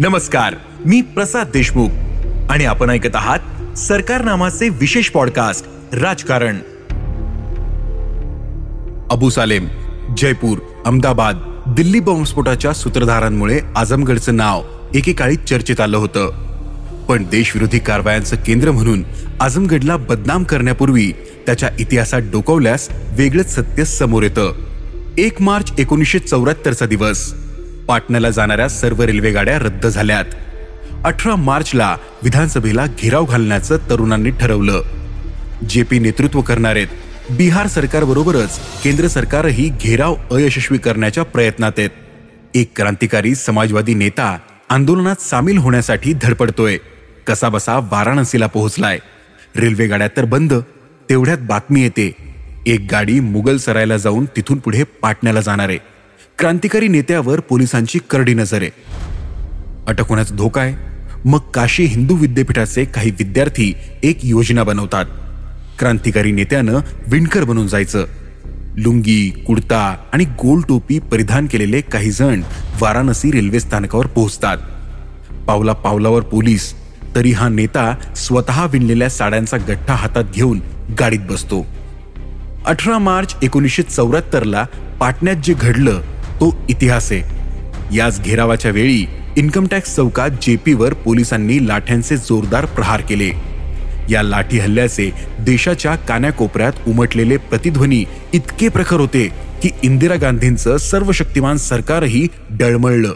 नमस्कार मी प्रसाद देशमुख आणि आपण ऐकत आहात सरकार नामाचे विशेष पॉडकास्ट राजकारण. अबू सालेम जयपूर अहमदाबाद दिल्ली बॉम्बस्फोटाच्या सूत्रधारांमुळे आझमगडचं नाव एकेकाळी चर्चेत आलं होतं. पण देशविरोधी कारवायांचं केंद्र म्हणून आझमगडला बदनाम करण्यापूर्वी त्याच्या इतिहासात डोकवल्यास वेगळंच सत्य समोर येतं. एक मार्च एकोणीसशे चौऱ्याहत्तरचा दिवस. पाटण्याला जाणाऱ्या सर्व रेल्वेगाड्या रद्द झाल्यात. अठरा मार्चला विधानसभेला घेराव घालण्याचं तरुणांनी ठरवलं. जे पी नेतृत्व करणार आहेत. बिहार सरकारबरोबरच केंद्र सरकारही घेराव अयशस्वी करण्याच्या प्रयत्नात आहेत. एक क्रांतिकारी समाजवादी नेता आंदोलनात सामील होण्यासाठी धडपडतोय. कसाबसा वाराणसीला पोहोचलाय. रेल्वे गाड्या तर बंद तेवढ्यात बातमी येते. एक गाडी मुघल सरायला जाऊन तिथून पुढे पाटण्याला जाणार आहे. क्रांतिकारी नेत्यावर पोलिसांची करडी नजर. आहे अटक होण्याचा धोका आहे. मग काशी हिंदू विद्यापीठाचे काही विद्यार्थी एक योजना बनवतात. क्रांतिकारी नेत्यानं विणकर बनून जायचं. लुंगी कुडता आणि गोल टोपी परिधान केलेले काही जण वाराणसी रेल्वे स्थानकावर पोहोचतात. पावला पावलावर पोलीस तरी हा नेता स्वतः विणलेल्या साड्यांचा गठ्ठा हातात घेऊन गाडीत बसतो. अठरा मार्च एकोणीसशे चौऱ्याहत्तरला पाटण्यात जे घडलं तो इतिहास. आहे याच घेरावाच्या वेळी इन्कम टॅक्स चौकात जेपीवर पोलिसांनी लाठ्यांचे जोरदार प्रहार केले. या लाठी हल्ल्याचे देशाच्या कान्याकोपऱ्यात उमटलेले प्रतिध्वनी इतके प्रखर होते की इंदिरा गांधींचं सर्वशक्तिमान सरकारही डळमळलं.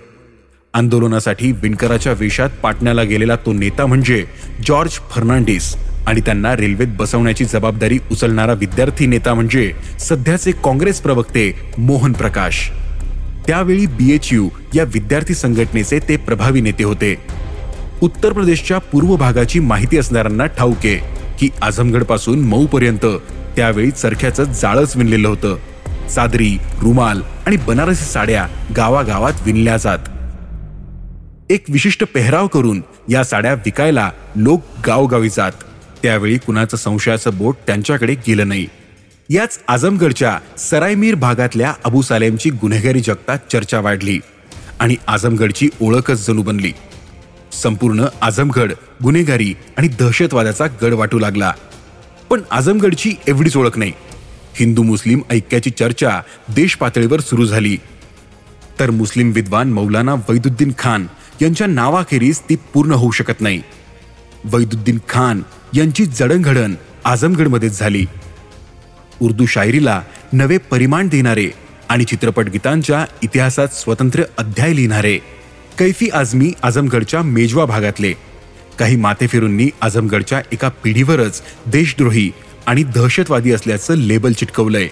आंदोलनासाठी विणकराच्या वेशात पाटण्याला गेलेला तो नेता म्हणजे जॉर्ज फर्नांडिस आणि त्यांना रेल्वेत बसवण्याची जबाबदारी उचलणारा विद्यार्थी नेता म्हणजे सध्याचे काँग्रेस प्रवक्ते मोहन प्रकाश. त्यावेळी बीएचयू या विद्यार्थी संघटनेचे ते प्रभावी नेते होते. उत्तर प्रदेशच्या पूर्व भागाची माहिती असणाऱ्यांना ठाऊके की आझमगडपासून मऊ पर्यंत त्यावेळी चरख्याचं जाळच विणलेलं होतं. चादरी रुमाल आणि बनारसी साड्या गावागावात विणल्या जात. एक विशिष्ट पेहराव करून या साड्या विकायला लोक गावगावी जात. त्यावेळी कुणाचं संशयाचं बोट त्यांच्याकडे गेलं नाही. याच आझमगडच्या सरायमीर भागातल्या अबू सालेमची गुन्हेगारी जगतात चर्चा वाढली आणि आझमगडची ओळखच जणू बनली. संपूर्ण आझमगड गुन्हेगारी आणि दहशतवादाचा गड वाटू लागला. पण आझमगडची एवढीच ओळख नाही. हिंदू मुस्लिम ऐक्याची चर्चा देश पातळीवर सुरू झाली. तर मुस्लिम विद्वान मौलाना वैदुद्दीन खान यांच्या नावाखेरीज ती पूर्ण होऊ शकत नाही. वैदुद्दीन खान यांची जडणघडण आझमगडमध्येच झाली. उर्दू शायरीला नवे परिमाण देणारे आणि चित्रपट गीतांच्या इतिहासात स्वतंत्र अध्याय लिहिणारे कैफी आझमी आझमगडच्या मेजवा भागातले. काही मातेफिरूंनी आझमगडच्या एका पिढीवरच देशद्रोही आणि दहशतवादी असल्याचं लेबल चिटकवलंय.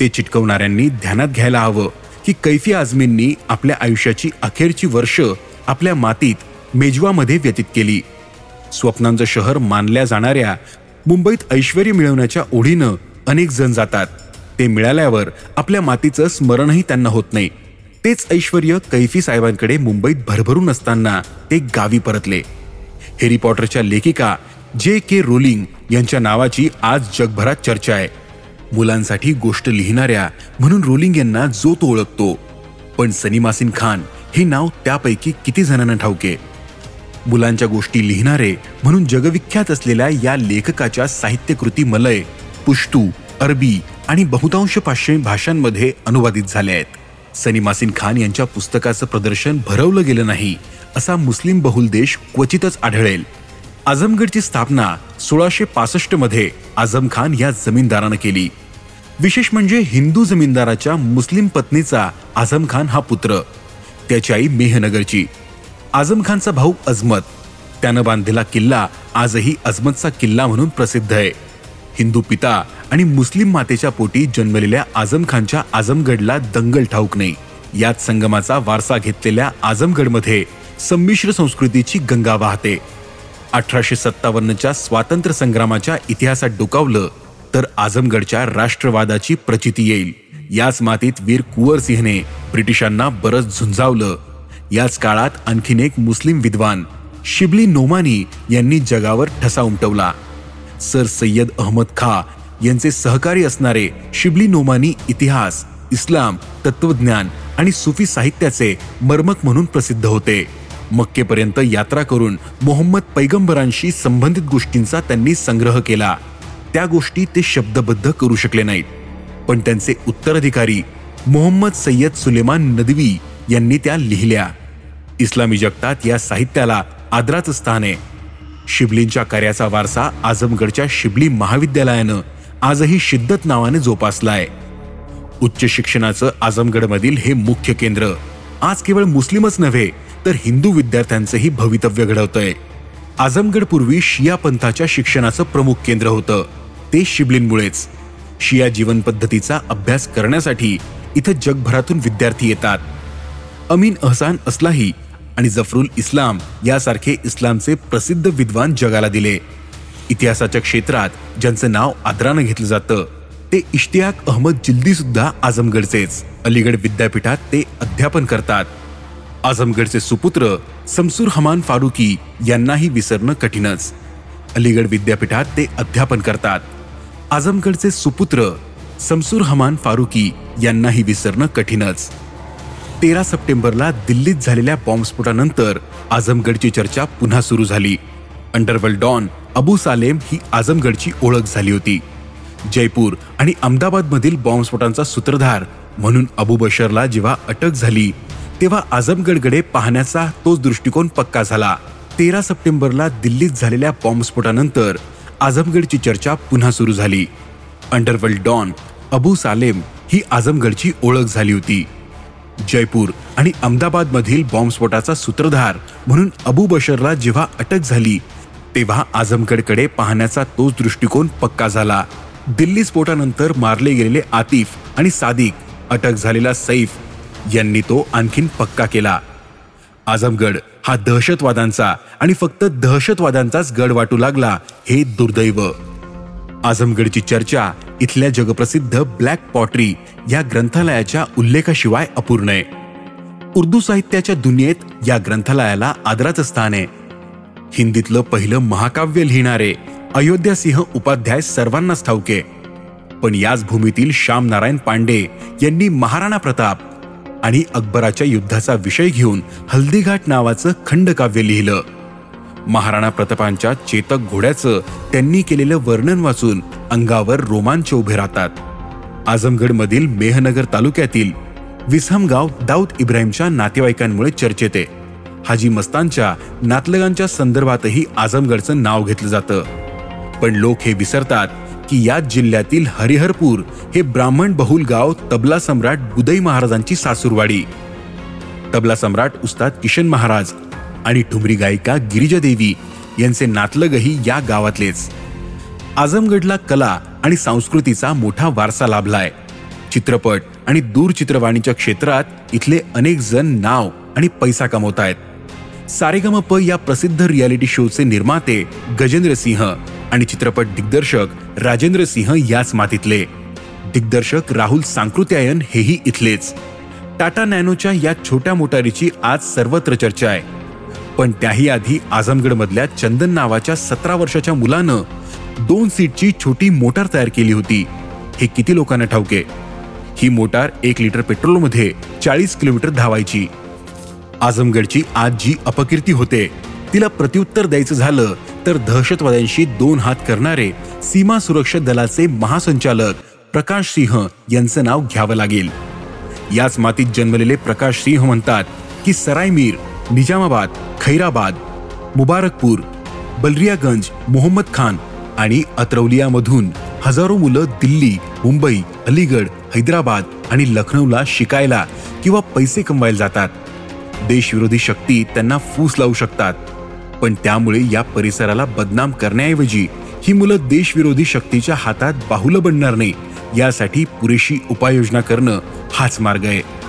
ते चिटकवणाऱ्यांनी ध्यानात घ्यायला हवं की कैफी आझमींनी आपल्या आयुष्याची अखेरची वर्ष आपल्या मातीत मेजवामध्ये व्यतीत केली. स्वप्नांचं शहर मानल्या जाणाऱ्या मुंबईत ऐश्वर मिळवण्याच्या ओढीनं अनेक जण जातात. ते मिळाल्यावर आपल्या मातीचं स्मरणही त्यांना होत नाही. तेच ऐश्वर कैफी साहेबांकडे मुंबईत भरभरून असताना ते गावी परतले. हेरी पॉटरच्या लेखिका जे के रोलिंग यांच्या नावाची आज जगभरात चर्चा आहे. मुलांसाठी गोष्ट लिहिणाऱ्या म्हणून रोलिंग यांना जो तो ओळखतो. पण सनीमासिन खान हे नाव त्यापैकी किती जणांना ठाऊके? मुलांच्या गोष्टी लिहिणारे म्हणून जगविख्यात असलेल्या या लेखकाच्या साहित्यकृती मलय पुष्तू अरबी आणि बहुतांश पाश्चिमी भाषांमध्ये अनुवादित झाले आहेत. सनीमासिन खान यांच्या पुस्तकाचं प्रदर्शन भरवलं गेलं नाही असा मुस्लिम बहुल देश क्वचितच आढळेल. आझमगडची स्थापना सोळाशे पासष्टमध्ये आझम खान या जमीनदारानं केली. विशेष म्हणजे हिंदू जमीनदाराच्या मुस्लिम पत्नीचा आझम खान हा पुत्र त्याची आई मेहनगरची. आझम खानचा भाऊ अजमत त्यानं बांधलेला किल्ला आजही अजमतचा किल्ला म्हणून प्रसिद्ध आहे. हिंदू पिता आणि मुस्लिम मातेच्या पोटी जन्मलेल्या आझम खानच्या आझमगडला दंगल ठाऊक नाही. याच संगमाचा वारसा घेतलेल्या आझमगडमध्ये संमिश्र संस्कृतीची गंगा वाहते. अठराशे सत्तावन्नच्या स्वातंत्र्य संग्रामाच्या इतिहासात डोकावलं तर आझमगडच्या राष्ट्रवादाची प्रचिती येईल. याच मातीत वीर कुंवर सिंहने ब्रिटिशांना बरंच झुंजावलं. याच काळात आणखीन एक मुस्लिम विद्वान शिबली नोमानी यांनी जगावर ठसा उमटवला. सर सय्यद अहमद खा यांचे सहकारी असणारे शिबली नोमानी इतिहास इस्लाम तत्वज्ञान आणि सुफी साहित्याचे मर्मक म्हणून प्रसिद्ध होते. मक्केपर्यंत यात्रा करून मोहम्मद पैगंबरांशी संबंधित गोष्टींचा त्यांनी संग्रह केला. त्या गोष्टी ते शब्दबद्ध करू शकले नाहीत. पण त्यांचे उत्तराधिकारी मोहम्मद सय्यद सुलेमान नदवी यांनी त्या लिहिल्या. इस्लामी जगतात या साहित्याला आदराचं स्थान आहे. शिबलींच्या कार्याचा वारसा आझमगडच्या शिबली महाविद्यालयानं आजही शिद्दत नावाने जोपासलाय. उच्च शिक्षणाचं आझमगडमधील हे मुख्य केंद्र आज केवळ मुस्लिमच नव्हे तर हिंदू विद्यार्थ्यांचंही भवितव्य घडवतंय. आझमगड पूर्वी शिया पंथाच्या शिक्षणाचं प्रमुख केंद्र होतं. ते शिबलींमुळेच. शिया जीवन पद्धतीचा अभ्यास करण्यासाठी इथं जगभरातून विद्यार्थी येतात. अमीन अहसान असलाही आणि जफरुल इस्लाम यासारखे इस्लामचे प्रसिद्ध विद्वान जगाला दिले. इतिहासाच्या क्षेत्रात ज्यांचं नाव आदरानं घेतलं जातं ते इश्तियाक अहमद जिल्दी सुद्धा आझमगडचेच अलीगड विद्यापीठात ते अध्यापन करतात. आझमगडचे सुपुत्र समसूर हमान फारुकी यांनाही विसरणं कठीणच. अलीगड विद्यापीठात ते अध्यापन करतात. आझमगडचे सुपुत्र समसूर हमान फारुकी यांनाही विसरणं कठीणच. तेरा सप्टेंबरला दिल्लीत झालेल्या बॉम्बस्फोटानंतर आझमगडची चर्चा पुन्हा सुरू झाली. अंडरवर्ल्ड डॉन अबू सालेम ही आझमगडची ओळख झाली होती. जयपूर आणि अहमदाबादमधील बॉम्बस्फोटांचा सूत्रधार म्हणून अबू बशरला जेव्हा अटक झाली तेव्हा आझमगडकडे पाहण्याचा तोच दृष्टिकोन पक्का झाला. तेरा सप्टेंबरला दिल्लीत झालेल्या बॉम्बस्फोटानंतर आझमगडची चर्चा पुन्हा सुरू झाली. अंडरवर्ल्ड डॉन अबू सालेम ही आझमगडची ओळख झाली होती. जयपूर आणि अहमदाबाद मधील बॉम्बस्फोटाचा सूत्रधार म्हणून अबू बशरला जेव्हा अटक झाली तेव्हा आझमगडकडे पाहण्याचा तोच दृष्टिकोन पक्का झाला. दिल्ली स्फोटानंतर मारले गेलेले आतिफ आणि सादिक अटक झालेला सैफ यांनी तो आणखीन पक्का केला. आझमगड हा दहशतवादांचा आणि फक्त दहशतवादांचाच गड वाटू लागला हे दुर्दैव. आझमगडची चर्चा इथल्या जगप्रसिद्ध ब्लॅक पॉटरी या ग्रंथालयाच्या उल्लेखाशिवाय अपूर्ण आहे. उर्दू साहित्याच्या दुनियेत या ग्रंथालयाला आदराचं स्थान आहे. हिंदीतलं पहिलं महाकाव्य लिहिणारे अयोध्या सिंह उपाध्याय सर्वांनाच ठाऊके पण याच भूमीतील श्याम नारायण पांडे यांनी महाराणा प्रताप आणि अकबराच्या युद्धाचा विषय घेऊन हल्दीघाट नावाचं खंडकाव्य लिहिलं. महाराणा प्रतापांच्या चेतक घोड्याचं त्यांनी केलेलं वर्णन वाचून अंगावर रोमांच उभे राहतात. आझमगडमधील मेहनगर तालुक्यातील विसमगाव दाऊद इब्राहिमच्या नातेवाईकांमुळे चर्चेत आहे. हाजी मस्तानच्या नातलगांच्या संदर्भातही आझमगडचं नाव घेतलं जातं. पण लोक हे विसरतात की याच जिल्ह्यातील हरिहरपूर हे ब्राह्मण बहुल गाव तबला सम्राट बुदई महाराजांची सासूरवाडी. तबला सम्राट उस्ताद किशन महाराज आणि ठुमरी गायिका गिरिजादेवी यांचे नातलगही या गावातलेच. आझमगडला कला आणि संस्कृतीचा मोठा वारसा लाभलाय. चित्रपट आणि दूरचित्रवाणीच्या क्षेत्रात इथले अनेक जण नाव आणि पैसा कमवत आहेत सारेगमप या प्रसिद्ध रियालिटी शोचे निर्माते गजेंद्र सिंह आणि चित्रपट दिग्दर्शक राजेंद्र सिंह याच मातीतले. दिग्दर्शक राहुल सांकृत्यायन हेही इथलेच. टाटा नॅनोच्या या छोट्या मोटारीची आज सर्वत्र चर्चा आहे. पण त्याही आधी आझमगडमधल्या चंदन नावाच्या सतरा वर्षाच्या मुलानं दोन सीटची छोटी मोटार तयार केली होती. हे किती लोकांना ठाऊके? ही मोटार एक लिटर पेट्रोलमध्ये चाळीस किलोमीटर धावायची. आझमगडची आज जी अपकीर्ती होते तिला प्रत्युत्तर द्यायचं झालं तर दहशतवाद्यांशी दोन हात करणारे सीमा सुरक्षा दलाचे महासंचालक प्रकाश सिंह यांचं नाव घ्यावं लागेल. याच मातीत जन्मलेले प्रकाश सिंह म्हणतात की सरायमीर निजामाबाद खैराबाद मुबारकपूर बलरियागंज मोहम्मद खान आणि अत्रौलियामधून हजारो मुलं दिल्ली मुंबई अलीगड हैदराबाद आणि लखनौला शिकायला किंवा पैसे कमवायला जातात. देशविरोधी शक्ती त्यांना फूस लावू शकतात. पण त्यामुळे या परिसराला बदनाम करण्याऐवजी ही मुलं देशविरोधी शक्तीच्या हातात बाहुलं बनणार नाही यासाठी पुरेशी उपाययोजना करणं हाच मार्ग आहे.